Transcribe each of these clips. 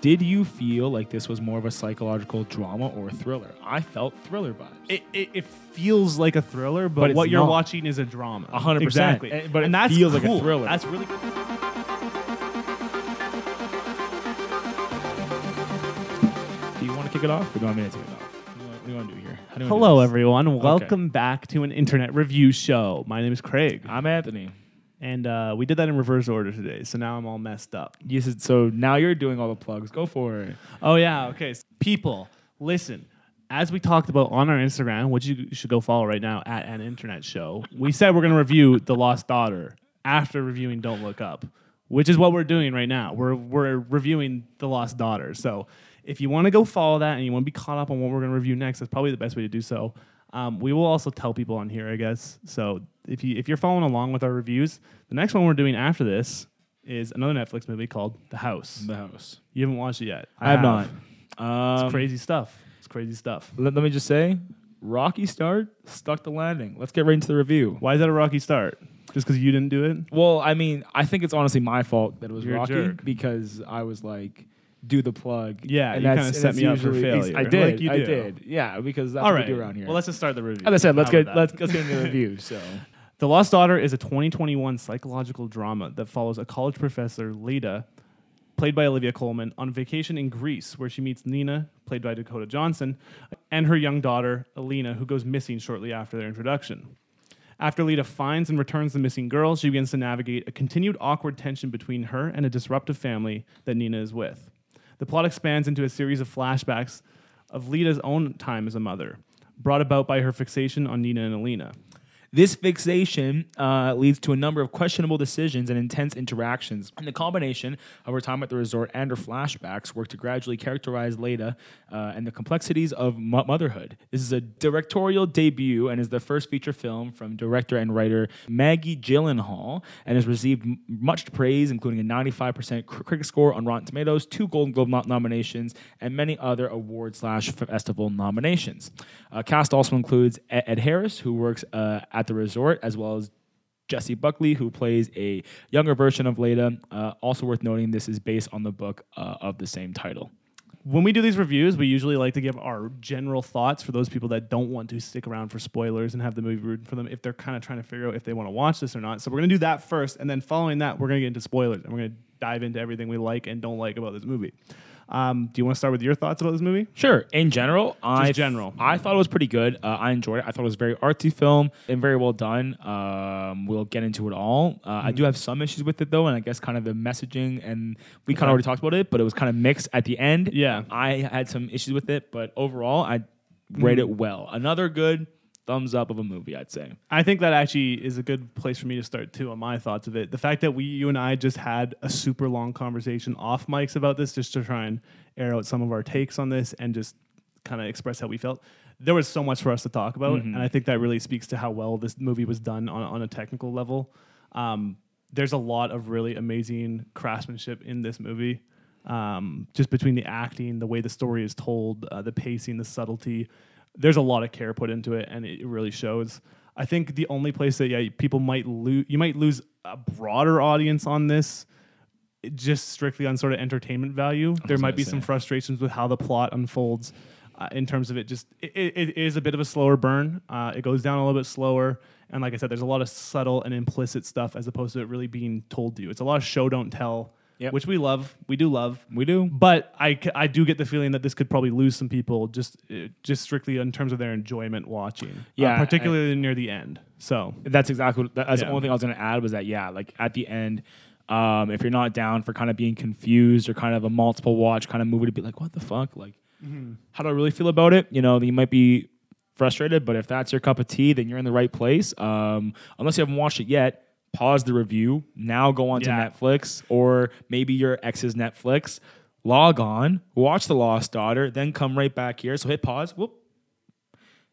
Did you feel like this was more of a psychological drama or a thriller? I felt thriller vibes. It, it, it feels like a thriller, but, But what you're not. watching is a drama. A hundred percent. Exactly. And- but it and that's feels like a thriller. That's really cool. do you want to kick it off, or do you want me to take it off? What do you want- what do you want to do here? How do you wanna do Hello, everyone. Welcome back to an internet review show. My name is Craig, I'm Anthony. And uh, we did that in reverse order today, so now I'm all messed up. You said, so now you're doing all the plugs. Go for it. Oh yeah, okay. S- People, listen. As we talked about on our Instagram, which you should go follow right now at an internet show, we said we're going to review The Lost Daughter after reviewing Don't Look Up, which is what we're doing right now. We're we're reviewing The Lost Daughter. So if you want to go follow that and you want to be caught up on what we're going to review next, that's probably the best way to do so. Um, we will also tell people on here, I guess. So if you if you're following along with our reviews, the next one we're doing after this is another Netflix movie called The House. The house. You haven't watched it yet. I have not. Um, It's crazy stuff. It's crazy stuff. Let, let me just say, rocky start, stuck the landing. Let's get right into the review. Why is that a rocky start? Just because you didn't do it? Well, I mean, I think it's honestly my fault that it was You're rocky because I was like, do the plug. Yeah, and you that's- kinda set me up for failure, I like did. you I do. did. Yeah, because that's All what we do around here. Well, let's just start the review. As I said, let's How get let's, let's get into the review. So, The Lost Daughter is a 2021 psychological drama that follows a college professor, Leda, played by Olivia Colman, on vacation in Greece, where she meets Nina, played by Dakota Johnson, and her young daughter, Alina, who goes missing shortly after their introduction. After Leda finds and returns the missing girl, she begins to navigate a continued awkward tension between her and a disruptive family that Nina is with. The plot expands into a series of flashbacks of Leda's own time as a mother, brought about by her fixation on Nina and Alina. This fixation uh, leads to a number of questionable decisions and intense interactions. And the combination of her time at the resort and her flashbacks work to gradually characterize Leda uh, and the complexities of mo- motherhood. This is a directorial debut and is the first feature film from director and writer Maggie Gyllenhaal and has received m- much praise, including a 95% cr- critic score on Rotten Tomatoes, two Golden Globe no- nominations, and many other award slash festival nominations. Uh, cast also includes Ed, Ed Harris, who works uh, at the resort, as well as Jessie Buckley, who plays a younger version of Leda. Uh, also worth noting, this is based on the book uh, of the same title. when we do these reviews, we usually like to give our general thoughts for those people that don't want to stick around for spoilers and have the movie ruined for them if they're kind of trying to figure out if they want to watch this or not. So we're going to do that first, and then following that, we're going to get into spoilers and we're going to dive into everything we like and don't like about this movie. Um, do you want to start with your thoughts about this movie? Sure. In general, I general. I thought it was pretty good. Uh, I enjoyed it. I thought it was a very artsy film and very well done. Um, we'll get into it all. Uh, I do have some issues with it though, and I guess kind of the messaging and we kind Okay. of already talked about it, but it was kind of mixed at the end. Yeah. I had some issues with it, but overall, I rate it well. Another good thumbs up of a movie, I'd say. I think that actually is a good place for me to start too on my thoughts of it. The fact that we, you and I, just had a super long conversation off mics about this, just to try and air out some of our takes on this and just kind of express how we felt. There was so much for us to talk about, and I think that really speaks to how well this movie was done on, on a technical level. Um, there's a lot of really amazing craftsmanship in this movie, um, just between the acting, the way the story is told, uh, the pacing, the subtlety. There's a lot of care put into it, and it really shows. I think the only place that yeah people might lose, you might lose a broader audience on this, just strictly on sort of entertainment value. There might be say. some frustrations with how the plot unfolds. Uh, in terms of it, just it, it, it is a bit of a slower burn. Uh, it goes down a little bit slower, and like I said, there's a lot of subtle and implicit stuff as opposed to it really being told to you. It's a lot of show don't tell, Yep. which we love. We do love. We do. But I, I do get the feeling that this could probably lose some people just uh, just strictly in terms of their enjoyment watching. Uh, Yeah, particularly near the end. So That's exactly what, that's the only thing I was going to add was that yeah, like at the end, um, if you're not down for kind of being confused or kind of a multiple watch kind of movie to be like, what the fuck, like, how do I really feel about it? You know, you might be frustrated, but if that's your cup of tea, then you're in the right place. Um, unless you haven't watched it yet, pause the review. Now go on Yeah. to Netflix or maybe your ex's Netflix. Log on, watch The Lost Daughter, then come right back here. So hit pause. Whoop.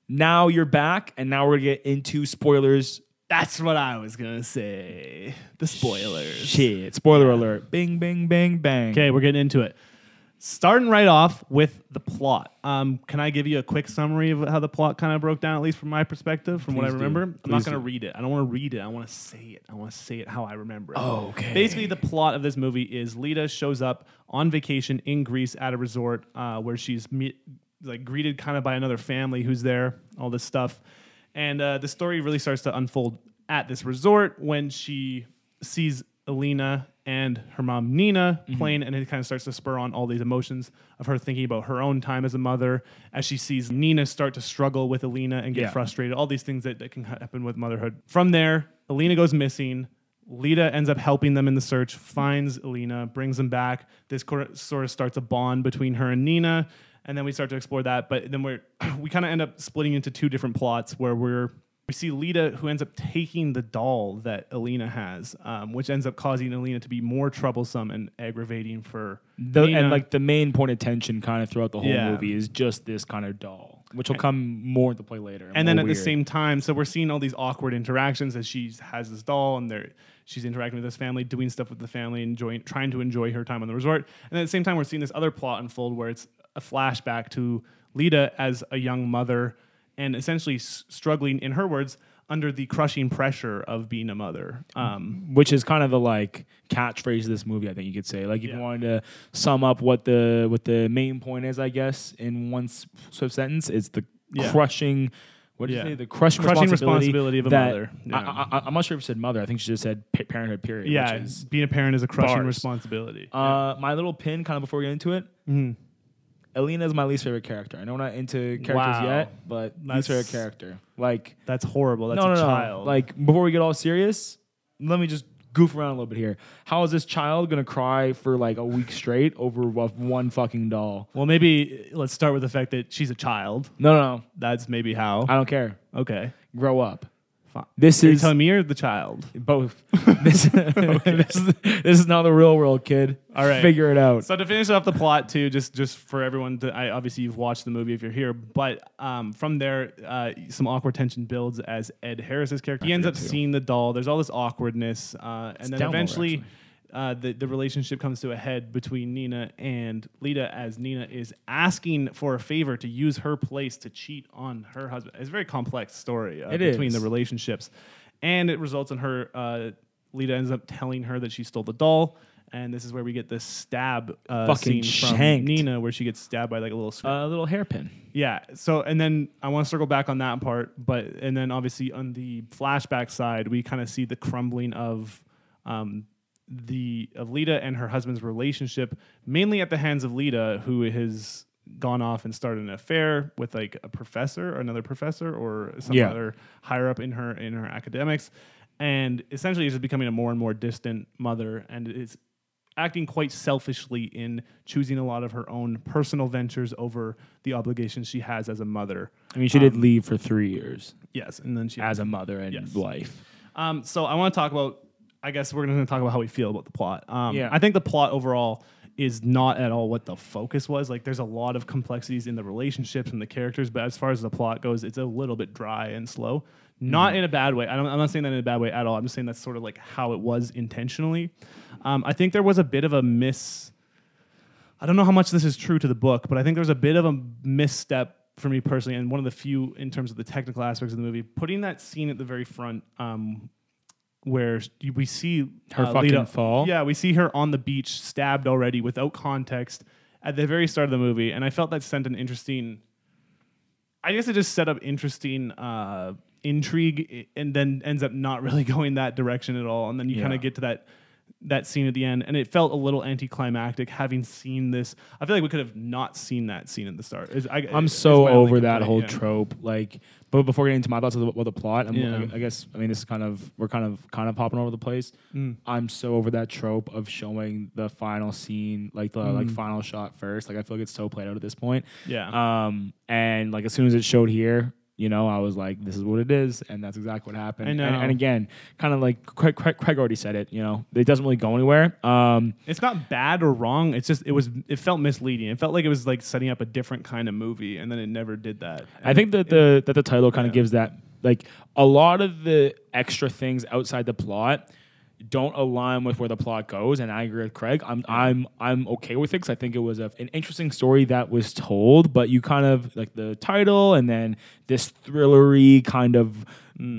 Now you're back, and now we're gonna get into spoilers that's what I was gonna say. The spoilers. Shit. Spoiler alert. Bing, bing, bang, bang. Okay, we're getting into it. Starting right off with the plot. Um, can I give you a quick summary of how the plot kind of broke down, at least from my perspective, from what I do. remember? I'm Please not going to do. read it. I don't want to read it. I want to say it. I want to say it how I remember it. Oh, okay. Basically, the plot of this movie is Leda shows up on vacation in Greece at a resort uh, where she's meet, like greeted kind of by another family who's there, all this stuff, and uh, the story really starts to unfold at this resort when she sees Alina and her mom Nina Mm-hmm. playing, and it kind of starts to spur on all these emotions of her thinking about her own time as a mother as she sees Nina start to struggle with Alina and get Yeah. frustrated. All these things that, that can happen with motherhood. From there, Alina goes missing. Leda ends up helping them in the search, finds Alina, brings them back. This sort of starts a bond between her and Nina, and then we start to explore that. But then we're we kind of end up splitting into two different plots where we're we see Leda who ends up taking the doll that Alina has, um, which ends up causing Alina to be more troublesome and aggravating for The, Nina. and like the main point of tension kind of throughout the whole Yeah. movie is just this kind of doll, which will come more into play later. and then more at the same time, so we're seeing all these awkward interactions as she has this doll and they're she's interacting with this family, doing stuff with the family, enjoying trying to enjoy her time on the resort. And at the same time, we're seeing this other plot unfold where it's a flashback to Leda as a young mother and essentially s- struggling, in her words, under the crushing pressure of being a mother. Um, which is kind of the like catchphrase of this movie. I think you could say, like, if Yeah. you wanted to sum up what the what the main point is, I guess, in one s- swift sentence, it's the Yeah. crushing. What did Yeah. you say? The crushing, Crushing responsibility, responsibility of a mother. I, Yeah. I, I, I'm not sure if she said mother. I think she just said pa- parenthood. Period. yeah, Which is, being a parent is a crushing bars. responsibility. uh, my little pin, kind of before we get into it. Mhm. Alina is my least favorite character. I know we're not into characters Wow. yet, but That's- least favorite character. Like That's horrible. That's no, a no, no. child. Like before we get all serious, let me just goof around a little bit here. How is this child gonna cry for like a week straight over one fucking doll? well, maybe uh, let's start with the fact that she's a child. No, no, no. That's maybe how. I don't care. Okay. Grow up. This Are is telling me or the child? both. this, this, is, this is not the real world, kid. All right. figure it out. So to finish off the plot too, just just for everyone to, I obviously you've watched the movie if you're here, but um, from there, uh, some awkward tension builds as Ed Harris's character. He ends up seeing the doll. There's all this awkwardness, uh, and then eventually. actually. Uh, the, the relationship comes to a head between Nina and Leda as Nina is asking for a favor to use her place to cheat on her husband. It's a very complex story uh, It between is. the relationships. And it results in her, uh, Leda ends up telling her that she stole the doll. And this is where we get this stab uh, Fucking scene from. Nina, where she gets stabbed by like a little. A little hairpin. yeah. So, and then I want to circle back on that part, but and then obviously on the flashback side, we kind of see the crumbling of um, the of Leda and her husband's relationship, mainly at the hands of Leda, who has gone off and started an affair with like a professor or another professor or some Yeah. other higher up in her in her academics, and essentially is just becoming a more and more distant mother, and is acting quite selfishly in choosing a lot of her own personal ventures over the obligations she has as a mother. I mean, she did Um, leave for three years Yes, and then she as a mother and Yes. wife. Um, so I want to talk about. I guess we're going to talk about how we feel about the plot. Um, Yeah. I think the plot overall is not at all what the focus was. Like, there's a lot of complexities in the relationships and the characters, but as far as the plot goes, it's a little bit dry and slow. Not in a bad way. I don't, I'm not saying that in a bad way at all. I'm just saying that's sort of like how it was intentionally. Um, I think there was a bit of a miss. I don't know how much this is true to the book, but I think there was a bit of a misstep for me personally, and one of the few in terms of the technical aspects of the movie. Putting that scene at the very front, um, where we see Her uh, fucking Leda- fall? Yeah, we see her on the beach, stabbed already without context at the very start of the movie, and I felt that sent an interesting. I guess it just set up interesting uh, intrigue, and then ends up not really going that direction at all. And then you kind of get to that that scene at the end, and it felt a little anticlimactic. Having seen this, I feel like we could have not seen that scene at the start. I, I'm so over that whole yeah. trope. Like, but before getting into my thoughts of the, plot, I'm, Yeah. I, I guess I mean this is kind of we're kind of kind of popping over the place. Mm. I'm so over that trope of showing the final scene, like the like Mm. final shot first. Like I feel like it's so played out at this point. Yeah, Um, and like as soon as it showed here, you know, I was like, this is what it is, and that's exactly what happened. I And, know. and again, kind of like Craig, Craig, Craig already said it. You know, it doesn't really go anywhere. Um, it's not bad or wrong. It's just it was it felt misleading. It felt like it was like setting up a different kind of movie, and then it never did that. I think that the that the title kind of Yeah. gives that like a lot of the extra things outside the plot don't align with where the plot goes. And I agree with Craig. I'm I'm I'm okay with it because I think it was a, an interesting story that was told. But you kind of like the title and then this thrillery kind of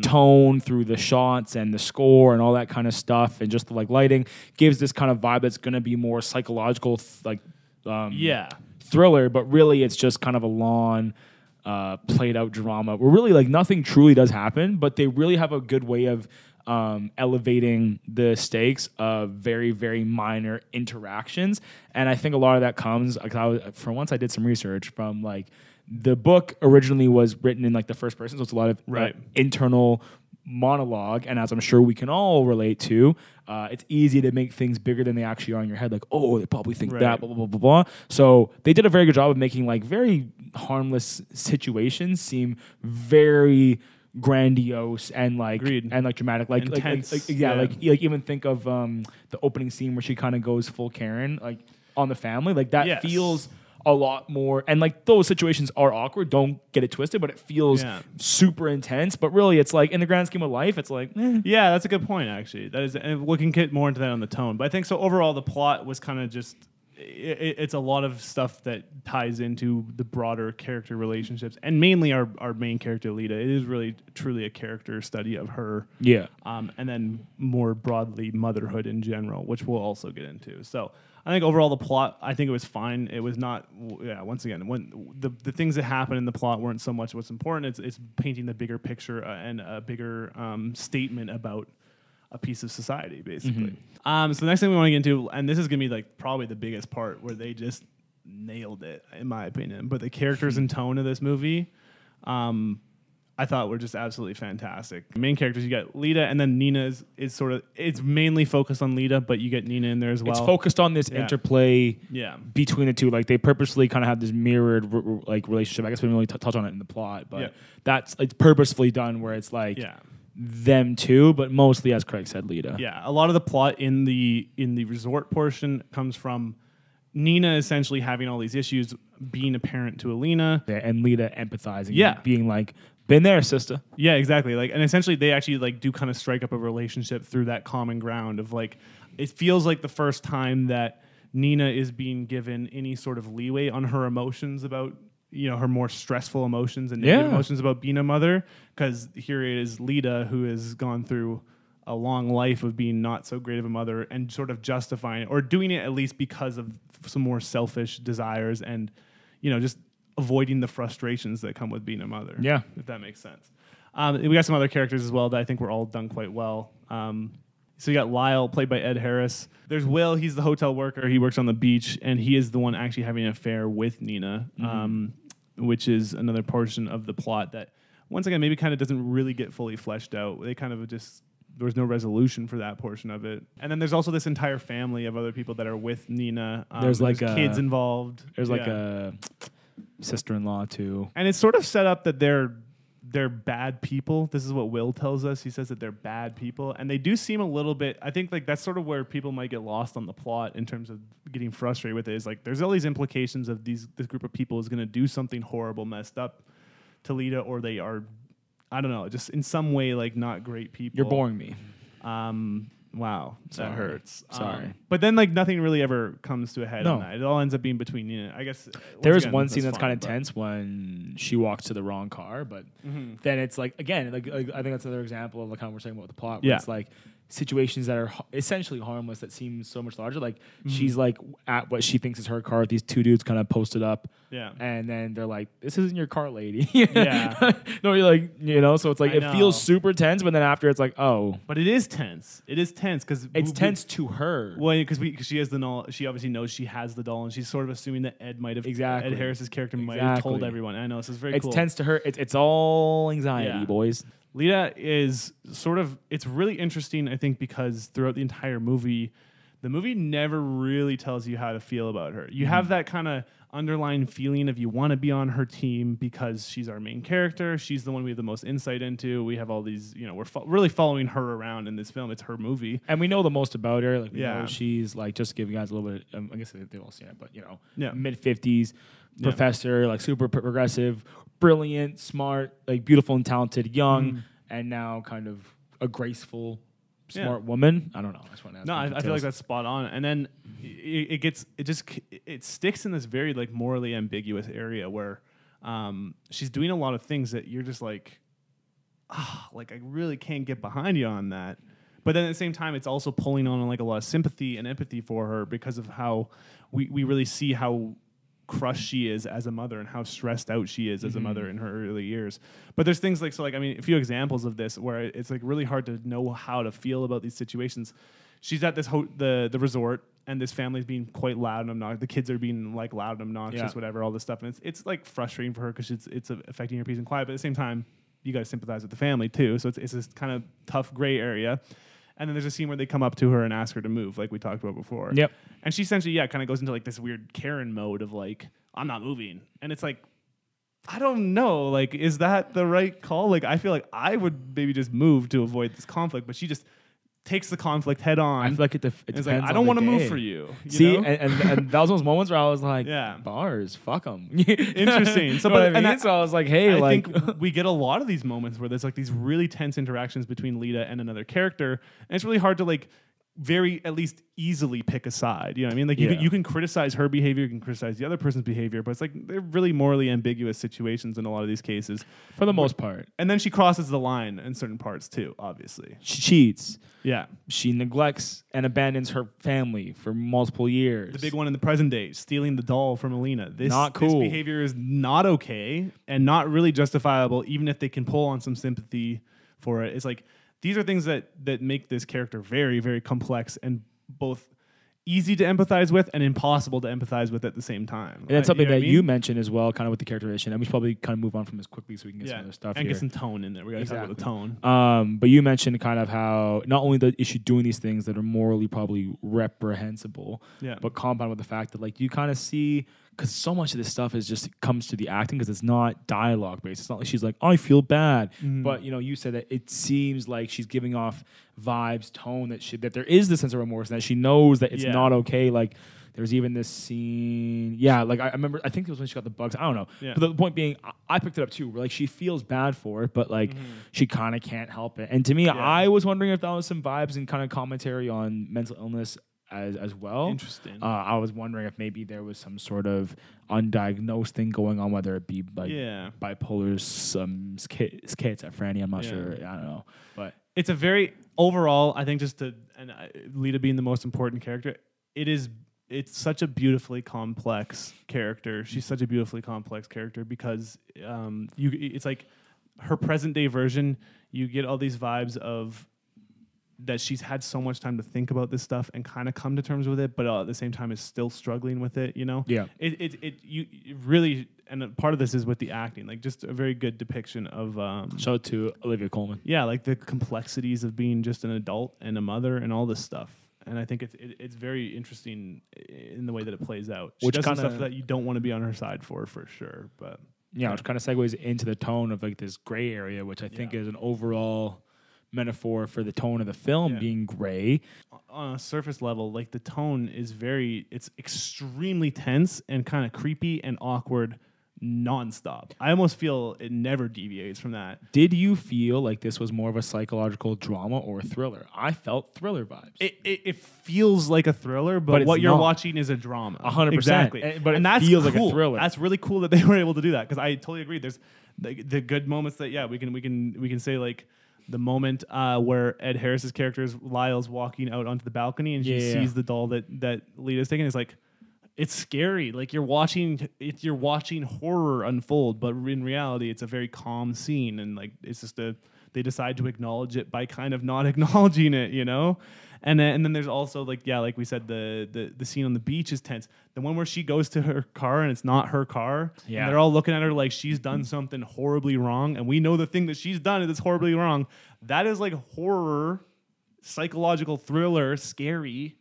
tone through the shots and the score and all that kind of stuff and just the like lighting gives this kind of vibe that's going to be more psychological th- like um, Yeah. thriller, but really it's just kind of a long, uh, played out drama where really like nothing truly does happen, but they really have a good way of um, elevating the stakes of very, very minor interactions. And I think a lot of that comes, 'cause I was, for once, I did some research from like the book originally was written in like the first person, so it's a lot of uh, internal monologue and as i'm sure we can all relate to uh, it's easy to make things bigger than they actually are in your head like oh they probably think Right. that blah, blah blah blah blah so they did a very good job of making like very harmless situations seem very grandiose and like Agreed. and like dramatic like like, like, Intense, like yeah, yeah. like like even think of um the opening scene where she kind of goes full karen like on the family like that Yes. feels a lot more and like those situations are awkward don't get it twisted but it feels Yeah. super intense but really it's like in the grand scheme of life it's like eh. Yeah, that's a good point. Actually, that is, and we can get more into that on the tone. But I think so. Overall, the plot was kind of just. It, it's a lot of stuff that ties into the broader character relationships, and mainly our our main character Leda. It is really truly a character study of her, yeah um, and then more broadly motherhood in general, which we'll also get into. So I think overall the plot, I think it was fine. It was not, yeah. Once again, when the the things that happen in the plot weren't so much what's important. It's it's painting the bigger picture uh, and a bigger um, statement about a piece of society, basically. Um, so the next thing we want to get into, and this is gonna be like probably the biggest part where they just nailed it, in my opinion. But the characters and tone of this movie. Um, I thought were just absolutely fantastic. Main characters, you got Leda, and then Nina is, is sort of it's mainly focused on Leda, but you get Nina in there as well. it's focused on this Yeah. interplay Yeah, between the two like they purposely kind of have this mirrored like relationship i guess we didn't really t- touch on it in the plot but Yeah. that's it's purposefully done where it's like yeah, them too, but mostly as craig said Leda yeah. A lot of the plot in the in the resort portion comes from Nina essentially having all these issues, being a parent to Alina. and Leda empathizing Yeah. being like been there sister Yeah, exactly. Like, and essentially, they actually like do kind of strike up a relationship through that common ground of like, it feels like the first time that Nina is being given any sort of leeway on her emotions about you know her more stressful emotions and negative Yeah. emotions about being a mother. Because here it is Leda who has gone through a long life of being not so great of a mother and sort of justifying it or doing it at least because of some more selfish desires and you know just avoiding the frustrations that come with being a mother Yeah. if that makes sense. Um, we got some other characters as well that I think were all done quite well. Um, so you got Lyle, played by Ed Harris. There's Will, he's the hotel worker. He works on the beach, and he is the one actually having an affair with Nina, um, which is another portion of the plot that, once again, maybe kind of doesn't really get fully fleshed out. They kind of just there was no resolution for that portion of it. And then there's also this entire family of other people that are with Nina. Um, There's like a- kids involved. there's like a sister-in-law too and it's sort of set up that they're they're bad people. This is what Will tells us. He says that they're bad people, and they do seem a little bit. I think like that's sort of where people might get lost on the plot in terms of getting frustrated with it. Is like there's all these implications of these this group of people is going to do something horrible, messed up to Leda, or they are, I don't know, just in some way like not great people. you're boring me Um, wow, Sorry. that hurts. Sorry. Um, but then like nothing really ever comes to a head on No. that. It all ends up being between you. Know, I guess once there is again, one scene that's kind of tense when she walks to the wrong car, but Mhm. then it's like again, like, like I think that's another example of like how we're saying about the plot. Where Yeah. it's like situations that are essentially harmless that seem so much larger. Like Mm-hmm. she's like at what she thinks is her car. These two dudes kind of posted up, Yeah. and then they're like, "This isn't your car, lady." Yeah. no, you're like, you know. So it's like I it know. feels super tense, but then after it's like, oh, But it is tense. It is tense because it's tense to her. Well, because we cause she has the doll, she obviously knows she has the doll, and she's sort of assuming that Ed might have Exactly. Ed Harris's character might have told Exactly. everyone. I know this is very it's cool. tense to her. It's it's all anxiety, Yeah. boys. Leda is sort of it's really interesting, I think, because throughout the entire movie, the movie never really tells you how to feel about her. You Mm-hmm. have that kind of underlying feeling of you want to be on her team because she's our main character. She's the one we have the most insight into. We have all these, you know, we're fo- really following her around in this film. It's her movie. and we know the most about her. Like, Yeah. know she's like just to give you guys a little bit. Um, I guess they- they've all seen it, but you know, Yeah. mid fifties Yeah. professor, like super progressive, brilliant, smart, like beautiful and talented, young, Mm. and now kind of a graceful Yeah. smart woman. I don't know. I just want to ask No, I, I feel like that's spot on. And then it, it gets it just it sticks in this very like morally ambiguous area where um, she's doing a lot of things that you're just like, ah, like I really can't get behind you on that. But then at the same time, it's also pulling on like a lot of sympathy and empathy for her because of how we, we really see how crushed she is as a mother and how stressed out she is as a mm-hmm. mother in her early years. But there's things like so like I mean a few examples of this where it's like really hard to know how to feel about these situations. She's at this ho- the the resort and this family's being quite loud and obnoxious. The kids are being like loud and obnoxious, Yeah. whatever, all this stuff, and it's it's like frustrating for her because it's it's affecting her peace and quiet. But at the same time, you got to sympathize with the family too. So it's it's this kind of tough gray area. And then there's a scene where they come up to her and ask her to move, like we talked about before. Yep. And she essentially, yeah, kind of goes into like this weird Karen mode of like, I'm not moving. And it's like, I don't know. Like, is that the right call? Like, I feel like I would maybe just move to avoid this conflict, but she just takes the conflict head on. I feel like it, def- it it's like, I don't want to move for you. you See, know? and, and, and that was those moments where I was like, Yeah. bars, fuck them. Interesting. So, but- I and mean? that- so I was like, hey, like I like, think we get a lot of these moments where there's like these really tense interactions between Leda and another character, and it's really hard to like very at least easily pick a side. You know what I mean? Like you, Yeah. can, you can criticize her behavior, you can criticize the other person's behavior, but it's like they're really morally ambiguous situations in a lot of these cases. for the most part, And then she crosses the line in certain parts too, obviously. she cheats. Yeah. She neglects and abandons her family for multiple years. The big one in the present day, stealing the doll from Alina. This, Not this cool. behavior is not okay and not really justifiable, even if they can pull on some sympathy for it. It's like these are things that that make this character very, very complex and both easy to empathize with and impossible to empathize with at the same time. And that's something know that I you mentioned as well, kind of with the characterization. And we should probably kind of move on from this quickly so we can get some other stuff and here. get some tone in there. We got to talk about the tone. Um, but you mentioned kind of how not only the issue doing these things that are morally probably reprehensible, Yeah. but compound with the fact that like you kind of see because so much of this stuff is just comes to the acting because it's not dialogue based. It's not like she's like I feel bad, Mm-hmm. but you know you said that it seems like she's giving off vibes, tone that she that there is this sense of remorse and that she knows that it's Yeah. not okay. Like there's even this scene, yeah. Like I, I remember, I think it was when she got the bugs. I don't know, Yeah. but the point being, I, I picked it up too. Where like she feels bad for it, but like she kind of can't help it. And to me. Yeah. I was wondering if that was some vibes and kind of commentary on mental illness as as well. Interesting. Uh, I was wondering if maybe there was some sort of undiagnosed thing going on, whether it be like yeah. bipolar, some schi- schizophrenia. I'm not Yeah. sure. I don't know, but it's a very overall i think just to and uh, Leda being the most important character it is it's such a beautifully complex character she's such a beautifully complex character because um you it's like her present day version you get all these vibes of that she's had so much time to think about this stuff and kind of come to terms with it but uh, at the same time is still struggling with it you know yeah, it it, it you it really and part of this is with the acting like just a very good depiction of um show it to Olivia Colman. yeah, like the complexities of being just an adult and a mother and all this stuff. And I think it's it, it's very interesting in the way that it plays out. She Which does kinda- stuff that you don't want to be on her side for, for sure. But yeah, which kind of segues into the tone of like this gray area, which I think Yeah. is an overall metaphor for the tone of the film Yeah. being gray. on a surface level, like the tone is very, it's extremely tense and kind of creepy and awkward nonstop. I almost feel it never deviates from that. Did you feel like this was more of a psychological drama or a thriller? I felt thriller vibes. It, it, it feels like a thriller, but, But what you're not. watching is a drama. A hundred percent. Exactly. And- but it that's feels like a thriller. That's really cool that they were able to do that because I totally agree. There's the, the good moments that yeah we can we can we can say like the moment uh, where Ed Harris's character is Lyle's walking out onto the balcony and she Yeah. sees the doll that that Leda's taking. It's like it's scary. Like you're watching it's you're watching horror unfold, but in reality, it's a very calm scene, and like it's just a they decide to acknowledge it by kind of not acknowledging it, you know. And then, and then there's also like yeah, like we said, the, the the scene on the beach is tense. The one where she goes to her car and it's not her car. Yeah. and they're all looking at her like she's done something horribly wrong, and we know the thing that she's done is horribly wrong. That is like horror, psychological thriller, scary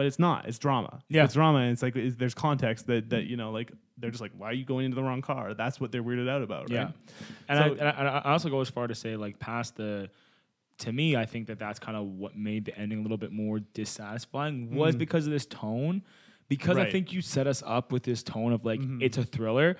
but it's not. It's drama. Yeah. it's drama. And it's like it's, there's context that that you know, like they're just like, why are you going into the wrong car? That's what they're weirded out about, Yeah, right? and, So- I, and, I, and I also go as far to say like past the. To me, I think that that's kind of what made the ending a little bit more dissatisfying was because of this tone. Because I Mm. Right. Mm-hmm. think you set us up with this tone of like it's a thriller.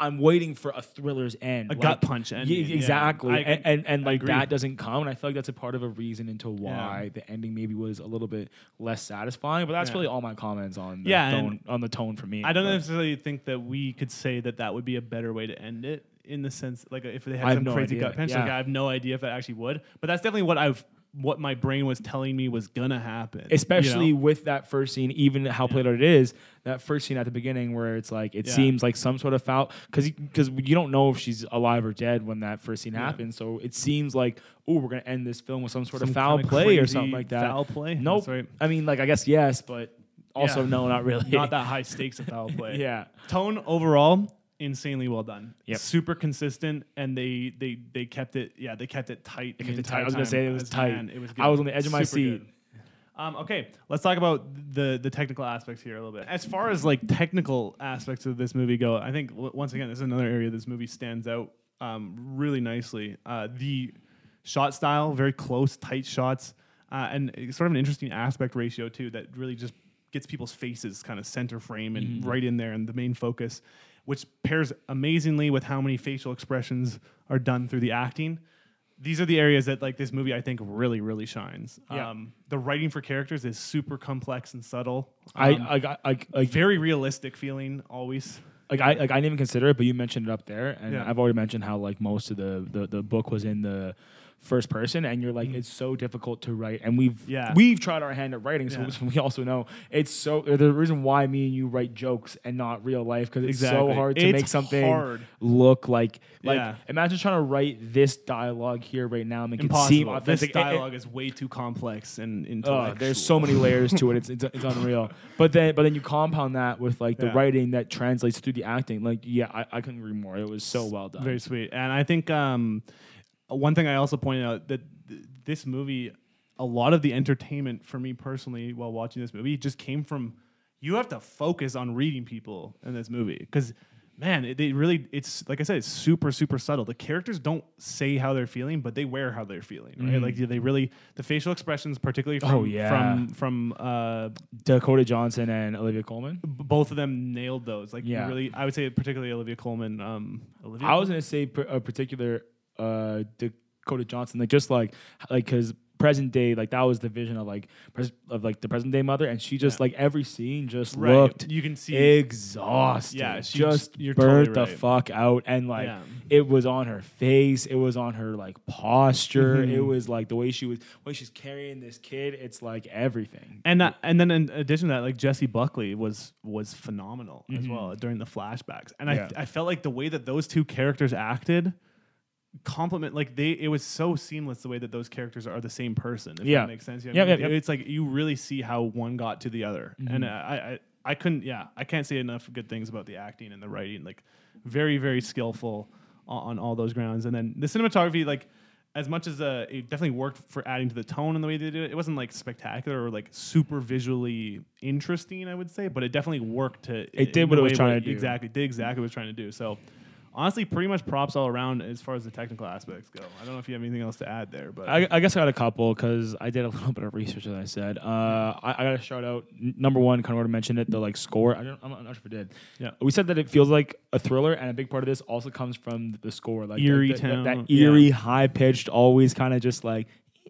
I'm waiting for a thriller's end, A gut punch ending, Yeah, yeah. exactly, I- and and, and like that doesn't come, and I feel like that's a part of a reason into why the ending maybe was a little bit less satisfying. But that's Yeah. really all my comments on the Yeah, tone, on the tone for me. I don't but necessarily think that we could say that that would be a better way to end it in the sense like if they had some no crazy idea. gut punch. Like I have no idea if that actually would, but that's definitely what I've what my brain was telling me was gonna happen. you especially know? with that first scene, even how played out it is, that first scene at the beginning where it's like it Yeah. seems like some sort of foul because because you don't know if she's alive or dead when that first scene Yeah. happens. So it seems like oh we're gonna end this film with some sort Some of foul play or something like that. Foul play. Nope. Right. I mean, like I guess yes, but also Yeah. no, not really. Not that high stakes of foul play. yeah. Tone overall insanely well done. Yep. Super consistent, and they they they kept it. Yeah, they kept it tight. the kept it tight. I was gonna say it was As- tight. man, it was. I was on the edge of my Super seat. good. Um, okay, let's talk about the the technical aspects here a little bit. As far as like technical aspects of this movie go, I think w- once again this is another area this movie stands out um, really nicely. Uh, the shot style, very close, tight shots, uh, and sort of an interesting aspect ratio too that really just gets people's faces kind of center frame and right in there and the main focus, which pairs amazingly with how many facial expressions are done through the acting these are the areas that like this movie I think really really shines. Yeah. Um, the writing for characters is super complex and subtle. I, Um, I, I, I, like, very realistic feeling always. like I like I didn't even consider it, but you mentioned it up there, and Yeah. I've already mentioned how like most of the, the the book was in the first person, and you're like it's so difficult to write, and we've Mm. Yeah. we've tried our hand at writing, so Yeah. we also know it's so the reason why me and you write jokes and not real life because it's so hard to It's make something hard. look like like Yeah. imagine trying to write this dialogue here right now and make it seem Impossible. This authentic. It- it- dialogue is way too complex and Oh, intellectual. there's so many layers to it. It's, it's it's unreal. But then but then you compound that with like the writing that translates through the acting. Like yeah, I, I couldn't agree more. It was so well done. Very sweet. And I think um, one thing I also pointed out that th- this movie, a lot of the entertainment for me personally while watching this movie just came from you have to focus on reading people in this movie because man, it, they really it's like I said, it's super super subtle. The characters don't say how they're feeling, but they wear how they're feeling. Right? Like they really the facial expressions, particularly from Mm-hmm. Oh, yeah. from from uh, Dakota Johnson and Olivia Colman. b- both of them nailed those. Like Yeah. really, I would say particularly Olivia Colman. Um, Olivia I was gonna say pr- a particular uh, Dakota Johnson, like just like like because present day, like that was the vision of like pres- of like the present day mother, and she just Yeah. like every scene just Right. looked You can see exhausted. Yeah, she just just- you're burnt totally the fuck out, and like Yeah. it was on her face, it was on her like posture, Mhm. it was like the way she was when she's carrying this kid. It's like everything. and that, and then in addition to that, like Jessie Buckley was was phenomenal as Mhm. well during the flashbacks, and Yeah. I I felt like the way that those two characters acted compliment like they it was so seamless the way that those characters are the same person if Yeah. that makes sense you know Yeah, I mean? yeah, yeah. it's like you really see how one got to the other and Mhm. I, I I couldn't yeah I can't say enough good things about the acting and the writing like very very skillful on, on all those grounds and then the cinematography like as much as uh, it definitely worked for adding to the tone and the way they did it, it wasn't like spectacular or like super visually interesting, I would say, but it definitely worked to. It did what it was trying to do. Exactly, did exactly what it was trying to do. So, honestly, pretty much props all around as far as the technical aspects go. I don't know if you have anything else to add there, but I, I guess I got a couple because I did a little bit of research, as I said. Uh, I, I got to shout out n- number one. Kind of already mentioned it. The like score. I don't. I'm not, sure if it did. Yeah. We said that it feels like a thriller, and a big part of this also comes from the score, like Eerie the- the- tone, that yeah. eerie, high pitched, always kind of just like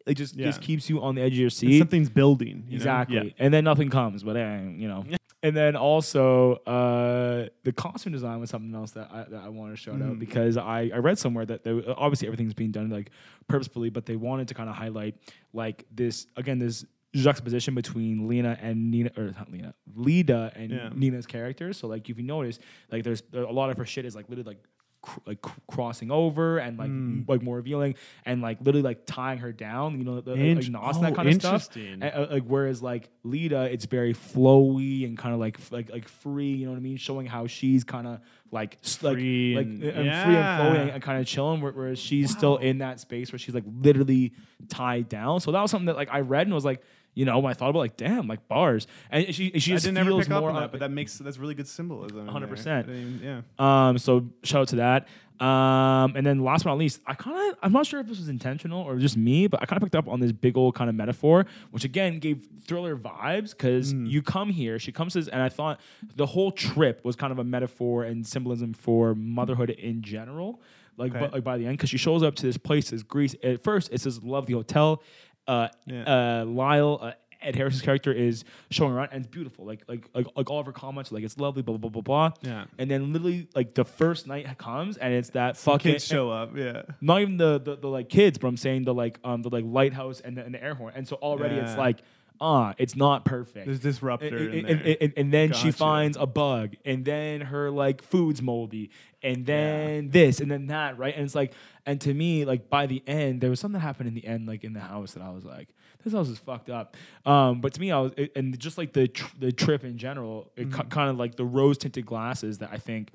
it just Yeah. just keeps you on the edge of your It's seat. something's building. you know? Exactly. Yeah. And then nothing comes, but eh, you know. And then also uh, the costume design was something else that I, that I wanted to shout out Mm. because I, I read somewhere that they, obviously everything's being done like purposefully, but they wanted to kind of highlight like this again this juxtaposition between Lena and Nina or not Lena Leda and Yeah. Nina's characters. So like if you notice, like there's a lot of her shit is like literally like cr- like cr- crossing over and like Mm. m- like more revealing and like literally like tying her down. You know, the, like, Int- and that oh, kind of stuff. And, uh, like whereas like Leda, it's very flowy and kind of like f- like like free. You know what I mean? Showing how she's kind of like like Free like and- uh, and free and yeah. and, kind of chilling. where- Whereas she's still in that space where she's like literally tied down. So that was something that like I read and was like, You know, when I thought about like, damn, like bars, and she she I didn't feels pick up more on that, but that makes that's really good symbolism. 100%. I didn't even- Yeah. Um, so shout out to that. Um, and then last but not least, I kind of I'm not sure if this was intentional or just me, but I kind of picked up on this big old kind of metaphor, which again gave thriller vibes because Mm. you come here, she comes to, this, and I thought the whole trip was kind of a metaphor and symbolism for motherhood in general. Like, Okay. but, like by the end, because she shows up to this place, this Greece. At first, it says love the hotel. Uh, Yeah. uh, Lyle. Uh, Ed Harris's character is showing around and it's beautiful. Like like like like all of her comments, like it's lovely, blah blah blah blah blah. Yeah. And then literally like the first night comes and it's that Some fucking kids show up. Yeah. not even the, the the like kids, but I'm saying the like um the like lighthouse and the, and the air horn. And so already it's like ah, it's not perfect. There's disruptor And, and- and- and- and then she finds a bug, and then her like food's moldy, and then this, and then that, right? And it's like, and to me, like by the end, there was something that happened in the end, like in the house, that I was like, this house is fucked up. Um, but to me, I was, it- and just like the tr- the trip in general, it Mm-hmm. kind of like the rose tinted glasses that I think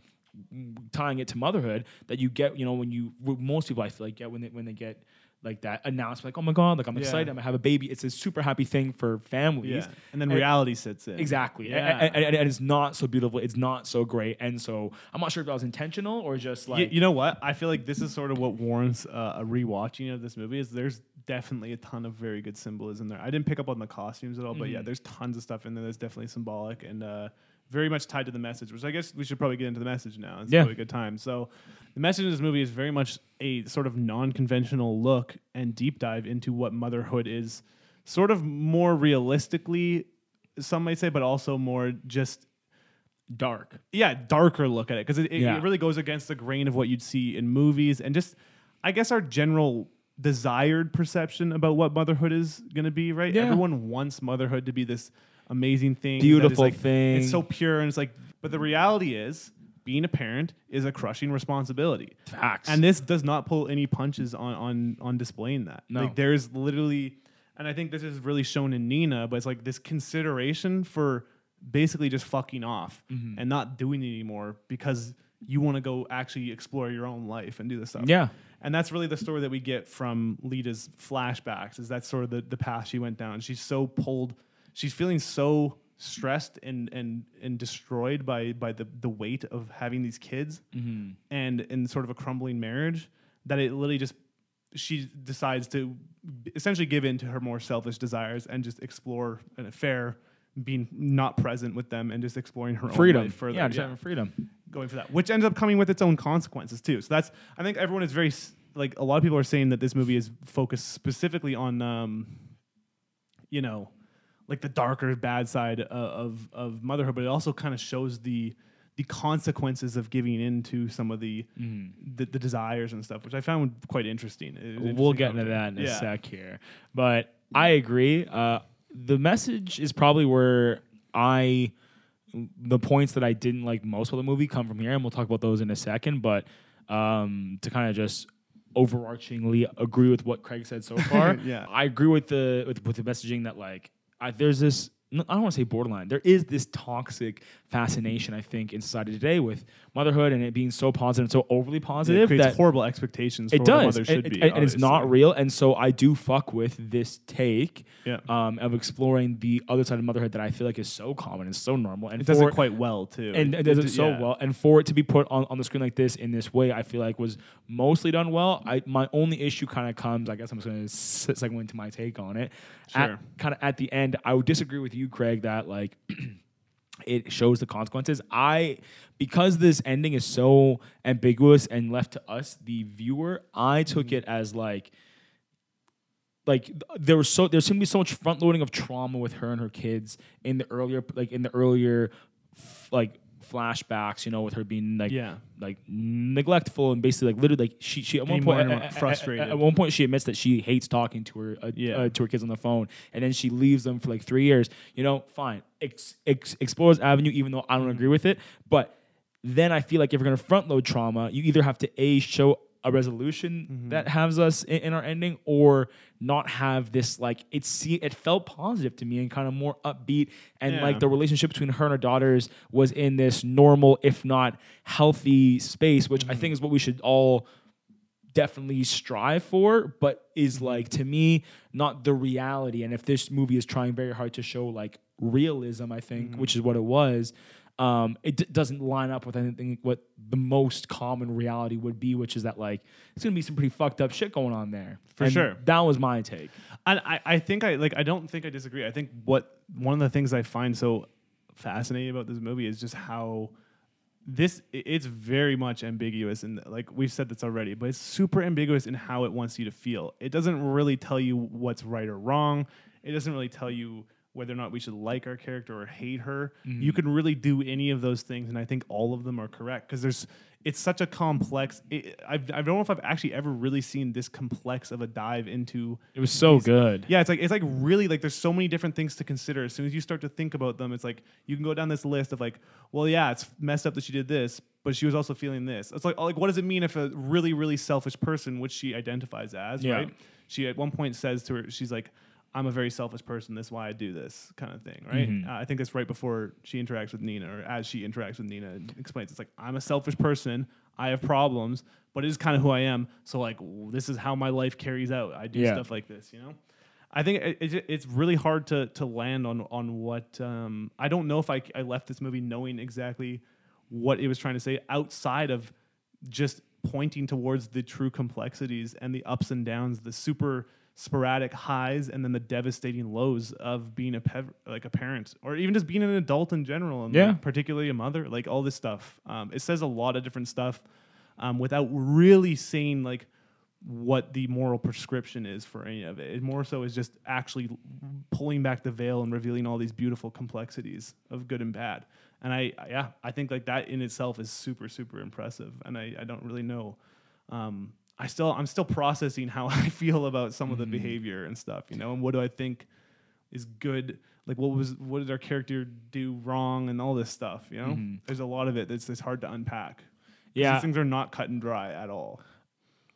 mm, tying it to motherhood that you get, you know, when you most people I feel like get when they when they get like that announcement, like oh my god, like I'm Yeah. excited, I'm gonna have a baby. It's a super happy thing for families. yeah. And then And- reality sits in. Exactly. Yeah. And, and, and it's not so beautiful. It's not so great. And so I'm not sure if that was intentional or just like you know what? I feel like this is sort of what warrants uh, a rewatching of this movie. Is there's definitely a ton of very good symbolism there. I didn't pick up on the costumes at all, but yeah, Mhm. there's tons of stuff in there that's definitely symbolic and uh, very much tied to the message. Which I guess we should probably get into the message now. It's Yeah. probably a good time. So the message of this movie is very much a sort of non-conventional look and deep dive into what motherhood is, sort of more realistically, some might say, but also more just dark. yeah darker look at it because it, it, Yeah. it really goes against the grain of what you'd see in movies and just i guess our general desired perception about what motherhood is going to be right Yeah. everyone wants motherhood to be this amazing thing Beautiful like- thing. it's so pure and it's like but the reality is being a parent is a crushing responsibility Facts. and this does not pull any punches on on on displaying that. No. Like there's literally, and I think this is really shown in Nina, but it's like this consideration for basically just fucking off Mm-hmm. and not doing it anymore because you want to go actually explore your own life and do this stuff. yeah. And that's really the story that we get from Leda's flashbacks. Is that sort of the, the path she went down? She's so pulled. She's feeling so stressed and and and destroyed by by the the weight of having these kids Mm-hmm. and in sort of a crumbling marriage that it literally just she decides to essentially give in to her more selfish desires and just explore an affair being not present with them and just exploring her Freedom. own further yeah, just having freedom. going for that, which ends up coming with its own consequences too. So that's I think everyone is very like a lot of people are saying that this movie is focused specifically on um, you know, like the darker bad side of of, of motherhood, but it also kind of shows the the consequences of giving in to some of the, the the desires and stuff, which I found quite interesting. Mm-hmm. We'll interesting get into that in a sec here. But I agree. Uh, the message is probably where I the points that I didn't like most of the movie come from here, and we'll talk about those in a second. But um, to kind of just overarchingly agree with what Craig said so far, Yeah. I agree with the with, with the messaging that like I, there's this. I don't want to say borderline. There is this toxic fascination, I think, in society today with motherhood and it being so positive and so overly It positive creates that horrible expectations for it what a does, mother and, should and- be, and it's not real. And so I do fuck with this take Yeah. um, of exploring the other side of motherhood that I feel like is so common and so normal. And It does it quite well too. and it does it so well. And for it to be put on, on the screen like this in this way, I feel like was mostly done well. I my only issue kind of comes. I guess I'm just going to segue into my take on it. Sure. Kind of at the end, I would disagree with you, Craig, that like. It shows the consequences. I, because this ending is so ambiguous and left to us, the viewer, I took Mm-hmm. it as like, like there was so there's gonna be so much front loading of trauma with her and her kids in the earlier like in the earlier like flashbacks you know with her being like Yeah. like neglectful and basically like literally like she she at one point more point more at- at- frustrated. At, at one point she admits that she hates talking to her uh, Yeah. uh, to her kids on the phone and then she leaves them for like three years you know fine ex- ex- explores avenue even though I don't agree with it but then I feel like if you're gonna front load trauma you either have to a show a resolution Mm-hmm. that has us in, in our ending or not have this like it see it felt positive to me and kind of more upbeat and Yeah. like the relationship between her and her daughters was in this normal if not healthy space which Mm-hmm. i think is what we should all definitely strive for, but is like to me not the reality. And if this movie is trying very hard to show like realism, I think, which is what it was, um, it d- doesn't line up with anything what the most common reality would be, which is that like it's gonna be some pretty fucked up shit going on there. For And sure. that was my take. And I, I think I like I don't think I disagree. I think what one of the things I find so fascinating about this movie is just how this it's very much ambiguous and like we've said this already, but it's super ambiguous in how it wants you to feel. It doesn't really tell you what's right or wrong. It doesn't really tell you whether or not we should like our character or hate her. You mm-hmm. can really do any of those things, and I think all of them are correct because there's it's such a complex. It, I've, I don't know if I've actually ever really seen this complex of a dive into It was so good. yeah, it's like it's like really like there's so many different things to consider. As soon as you start to think about them, it's like you can go down this list of like, well, yeah, it's messed up that she did this, but she was also feeling this. It's like like what does it mean if a really really selfish person, which she identifies as, Yeah. right? She at one point says to her, she's like, "I'm a very selfish person. That's why I do this," kind of thing, right? Mm-hmm. Uh, I think that's right before she interacts with Nina, or as she interacts with Nina, and explains it's like I'm a selfish person. I have problems, but it is kind of who I am. So like, this is how my life carries out. I do Yeah. stuff like this, you know. I think it, it, it's really hard to to land on on what um, I don't know if I, I left this movie knowing exactly what it was trying to say outside of just pointing towards the true complexities and the ups and downs, the super sporadic highs and then the devastating lows of being a pev- like a parent or even just being an adult in general and Yeah. like, particularly a mother like all this stuff um, it says a lot of different stuff um, without really saying like what the moral prescription is for any of it. It more so is just actually pulling back the veil and revealing all these beautiful complexities of good and bad. And I, yeah, I think like that in itself is super, super impressive. And I, I don't really know. Um, I still, I'm still processing how I feel about some of the mm-hmm. behavior and stuff, you know, and what do I think is good? Like what was, what did our character do wrong and all this stuff, you know? Mm-hmm. There's a lot of it that's, that's hard to unpack. Yeah. These things are not cut and dry at all.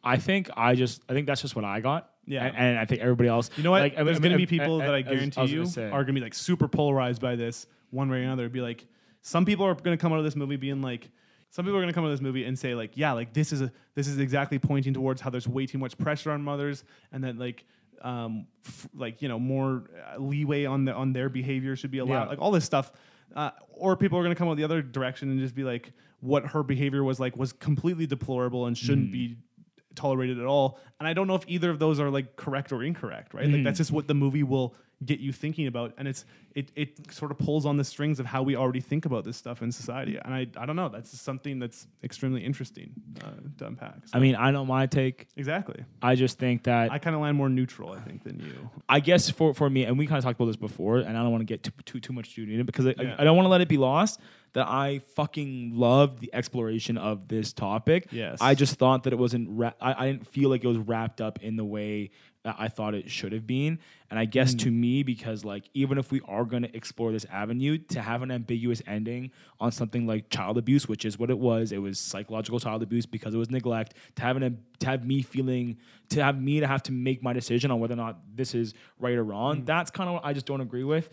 I think I just I think that's just what I got. Yeah. and, and I think everybody else. You know what? Like, There's I- going to be people that I was- guarantee was you gonna say. are going to be like super polarized by this one way or another. Be like, some people are going to come out of this movie being like, some people are going to come of this movie and say like, yeah, like this is a this is exactly pointing towards how there's way too much pressure on mothers and that like. Um, f- like you know, more uh, leeway on the on their behavior should be allowed. Yeah. Like all this stuff, uh, or people are going to come out the other direction and just be like, what her behavior was like was completely deplorable and Mm. shouldn't be tolerated at all. And I don't know if either of those are like correct or incorrect, right? Like that's just what the movie will get you thinking about. And it's it it sort of pulls on the strings of how we already think about this stuff in society. And I I don't know, that's something that's extremely interesting uh, to unpack. So- I mean, I know my take. exactly. I just think that I kind of land more neutral, I think, than you. I guess for, for me, and we kind of talked about this before, and I don't want to get too, too too much too in it because I, Yeah. I, I don't want to let it be lost that I fucking loved the exploration of this topic. Yes. I just thought that it wasn't. Ra- I, I didn't feel like it was wrapped up in the way I thought it should have been, and I guess Mm. to me, because like even if we are going to explore this avenue, to have an ambiguous ending on something like child abuse, which is what it was, it was psychological child abuse because it was neglect. To have an to have me feeling to have me to have to make my decision on whether or not this is right or Mm. wrong. That's kind of what I just don't agree with.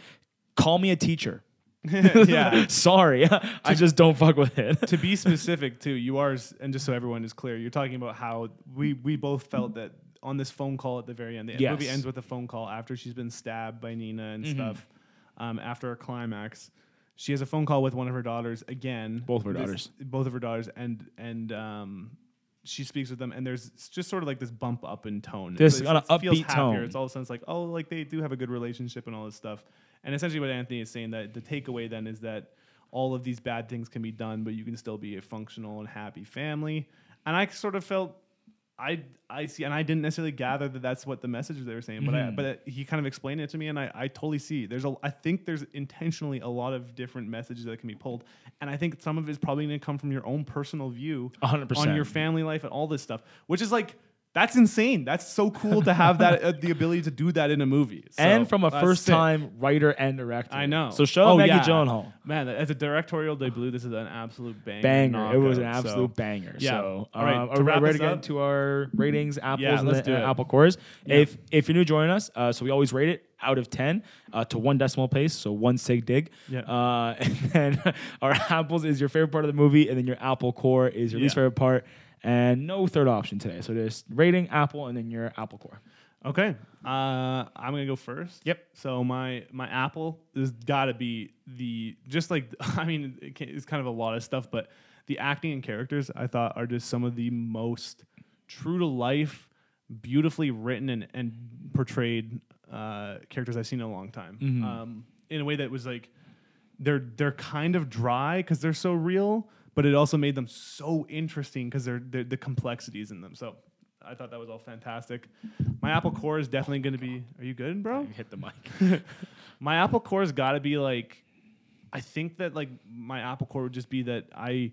Call me a teacher. yeah. Sorry, I just don't fuck with it. to be specific too, you are, and just so everyone is clear, you're talking about how we we both felt that on this phone call at the very end. The Yes. movie ends with a phone call after she's been stabbed by Nina and stuff. Um, after a climax, she has a phone call with one of her daughters again. Both of her This- daughters. Both of her daughters, and and um, she speaks with them, and there's just sort of like this bump up in tone. This It's- kinda it feels happier. tone. It's all of a sudden it's like, oh, like they do have a good relationship and all this stuff. And essentially, what Anthony is saying that the takeaway then is that all of these bad things can be done, but you can still be a functional and happy family. And I sort of felt. I I see, and I didn't necessarily gather that that's what the message they were saying, but Mm-hmm. but it, he kind of explained it to me, and I, I totally see. There's a I think there's intentionally a lot of different messages that can be pulled, and I think some of it is probably going to come from your own personal view 100%. on your family life and all this stuff, which is like that's insane. That's so cool to have that uh, the ability to do that in a movie, So, and from a that's first sick. time writer and director. I know. So show Oh, Maggie yeah. Gyllenhaal. Man, as a directorial debut, this is an absolute banger. Banger. It was an absolute so- banger. Yeah. So, All right, um, to are we ready to get into our ratings, apples, Yeah, and, let's the, do and apple cores? Yeah. If if you're new joining us, uh, so we always rate it out of ten uh, to one decimal place, so one sig dig. Yeah. Uh, and then our apples is your favorite part of the movie, and then your apple core is your least favorite part. And no third option today. So just rating Apple and then your Apple Core. Okay, uh, I'm gonna go first. Yep. So my my Apple has got to be the just like I mean it ca- it's kind of a lot of stuff, but the acting and characters I thought are just some of the most true to life, beautifully written and and portrayed uh, characters I've seen in a long time. Mhm. Um, in a way that was like they're they're kind of dry because they're so real, but it also made them so interesting because they're, they're the complexities in them. So I thought that was all fantastic. My Apple Core is definitely going to be. Are you good, bro? Hit the mic. My Apple Core's got to be like. I think that like my Apple Core would just be that I.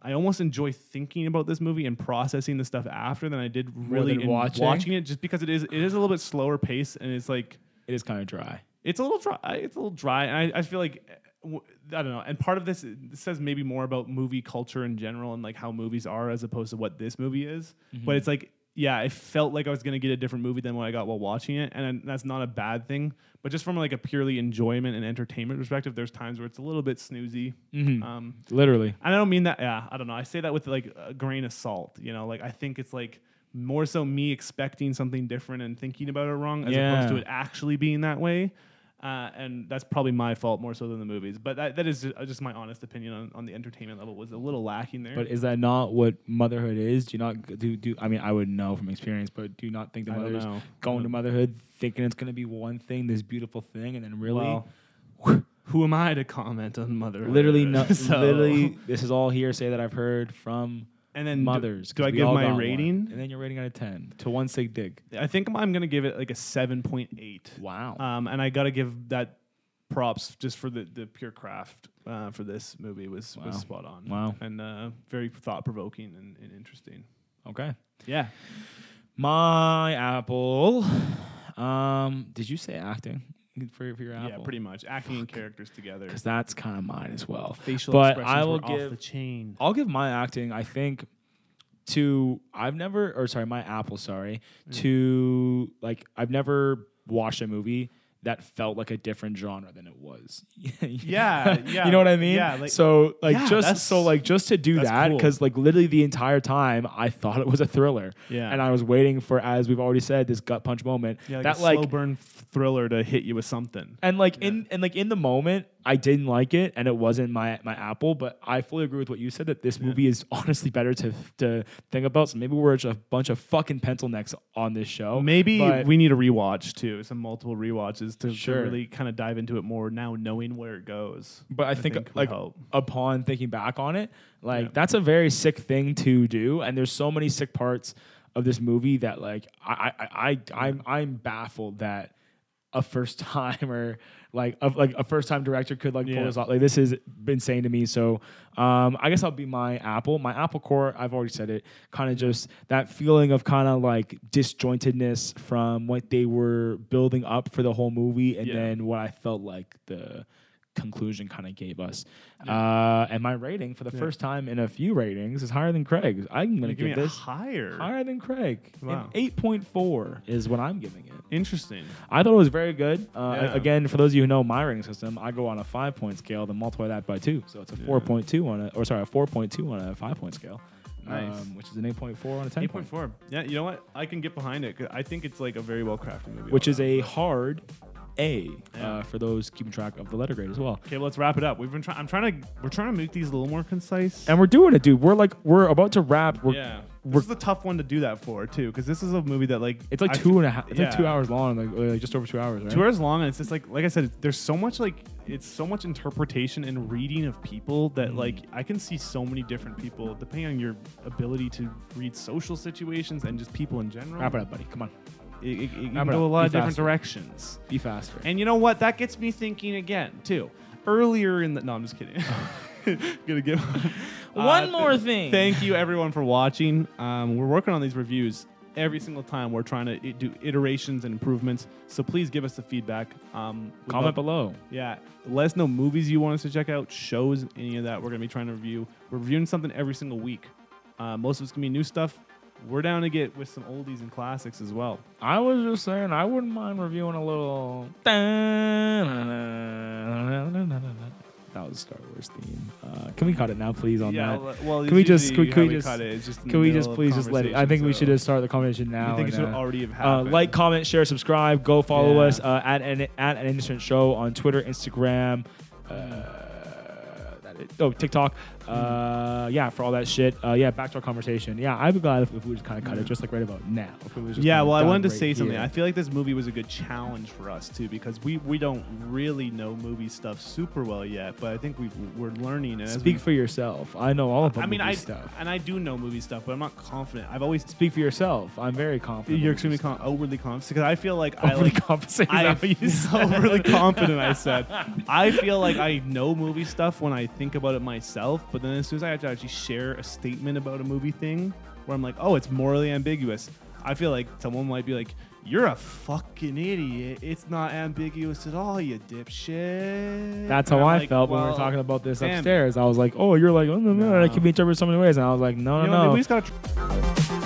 I almost enjoy thinking about this movie and processing the stuff after than I did really watching? watching it, just because it is it is a little bit slower pace and it's like it is kind of dry. it's a little dry. It's a little dry, and I, I feel like I don't know. And part of this, this says maybe more about movie culture in general and like how movies are as opposed to what this movie is. But it's like, yeah, I felt like I was gonna get a different movie than what I got while watching it, and that's not a bad thing. But just from like a purely enjoyment and entertainment perspective, there's times where it's a little bit snoozy. Mhm. Um, Literally. and I don't mean that. Yeah, I don't know. I say that with like a grain of salt. You know, like I think it's like more so me expecting something different and thinking about it wrong as opposed to it actually being that way. Uh, and that's probably my fault more so than the movies. But that, that is just, uh, just my honest opinion on, on the entertainment level was a little lacking there. But is that not what motherhood is? Do you not do do? I mean, I would know from experience, but do you not think the I mothers going to motherhood thinking it's going to be one thing, this beautiful thing, and then really, Well, who am I to comment on motherhood? literally, no, So- literally, this is all hearsay that I've heard from And then do- mothers. Do, 'cause I give my got one. rating? And then your rating out of ten to one sig dig. I think I'm going to give it like a seven point eight. Wow. Um, and I got to give that props just for the, the pure craft uh, for this movie was, Wow. was spot on. Wow. And uh, very thought provoking and, and interesting. okay. Yeah. My Apple. Um, did you say acting for, for your Apple? Yeah, pretty much. Acting and characters together. Because that's kind of mine as well. Facial But expressions I will were off give- the chain. I'll give my acting, I think, to I've never or sorry, my Apple, sorry, Mm. to like I've never watched a movie that felt like a different genre than it was. Yeah, yeah, you know what I mean? yeah, like- so like Yeah, just so like just to do that cool. because like literally the entire time I thought it was a thriller. Yeah. And I was waiting for, as we've already said, this gut punch moment. Yeah, like that like slow burn thriller to hit you with something. and like in and like in the moment, I didn't like it, and it wasn't my my Apple. But I fully agree with what you said that this movie is honestly better to to think about. So maybe we're just a bunch of fucking pencil necks on this show. Maybe we need a rewatch too, some multiple rewatches to, to Sure. really kind of dive into it more now, knowing where it goes. But I, think, would like upon thinking back on it, like Yeah. that's a very sick thing to do, and there's so many sick parts of this movie that like I I, I I'm I'm baffled that a first timer like a, like a first time director could like pull Yeah. this off. Like this is insane to me. So um, I guess I'll be my Apple. My Apple Core. I've already said it. Kind of just that feeling of kind of like disjointedness from what they were building up for the whole movie, and Yeah. then what I felt like the conclusion kind of gave us. Uh, and my rating for the Yeah. first time in a few ratings is higher than Craig's. I'm going to give this higher. higher than Craig. An Wow. 8.4 is what I'm giving it. Interesting. I thought it was very good. Uh, Yeah. Again, for those of you who know my rating system, I go on a five point scale, then multiply that by two. So it's a 4.2 on a, or sorry, a 4.2 on a five point scale. Nice. Um, which is an 8.4 on a 10 Eight point. point. Yeah, you know what? I can get behind it. I think it's like a very well crafted movie. Which is overall. a hard A Yeah. uh, for those keeping track of the letter grade as well. Okay, well, let's wrap it up. We've been trying. I'm trying to. We're trying to make these a little more concise. And we're doing it, dude. We're like, we're about to wrap. We're, yeah, we're- this is a tough one to do that for too, because this is a movie that like It's like I two f- and a half. It's like two hours long, like, uh, like just over two hours, right? two hours long, and it's just like like I said, there's so much like it's so much interpretation and reading of people that Mm. like I can see so many different people depending on your ability to read social situations and just people in general. Wrap it up, buddy. Come on, It, it, it can go a lot of different faster. directions. be faster. And you know what? That gets me thinking again too. Earlier in the no, I'm just kidding. Gonna give One Uh, more thing. Thank you everyone for watching. Um, we're working on these reviews every single time. We're trying to i- do iterations and improvements. So please give us the feedback. Um, Comment love- below. Yeah, let us know movies you want us to check out, shows, any of that. We're gonna be trying to review. We're reviewing something every single week. Uh, most of it's gonna be new stuff. We're down to get with some oldies and classics as well. I was just saying, I wouldn't mind reviewing a little. That was Star Wars theme. Uh, can we cut it now, please? On yeah, that. well, Can we just- can we- just- cut it. Just Can we just please just let it? I think we should just start the conversation now. I think it should uh, already have uh, like, comment, share, subscribe. Go follow Yeah. us uh, at an at an innocent show on Twitter, Instagram. Uh, that is, oh, TikTok. Uh, yeah, for all that shit. Uh, yeah, back to our conversation. Yeah, I'd be glad if, if we just kind of cut it just like right about now. If it was just yeah, well, I wanted to right say something. here. I feel like this movie was a good challenge for us too because we we don't really know movie stuff super well yet, but I think we we're learning. And Speak we, for yourself. I know all about I mean, movie I stuff. and I do know movie stuff, but I'm not confident. I've always Speak for yourself. I'm very confident. you're extremely con- overly confident because I feel like I overly like. I what you said? overly confident. I said I feel like I know movie stuff when I think about it myself, but then as soon as I have to actually share a statement about a movie thing, where I'm like, oh, it's morally ambiguous. I feel like someone might be like, "You're a fucking idiot. It's not ambiguous at all, you dipshit." That's how I'm like, felt when we were talking about this damn. upstairs. I was like, "Oh, you're like, oh, no, no, No. that can be interpreted so many ways," and I was like, "No, You no, know, no." we just gotta.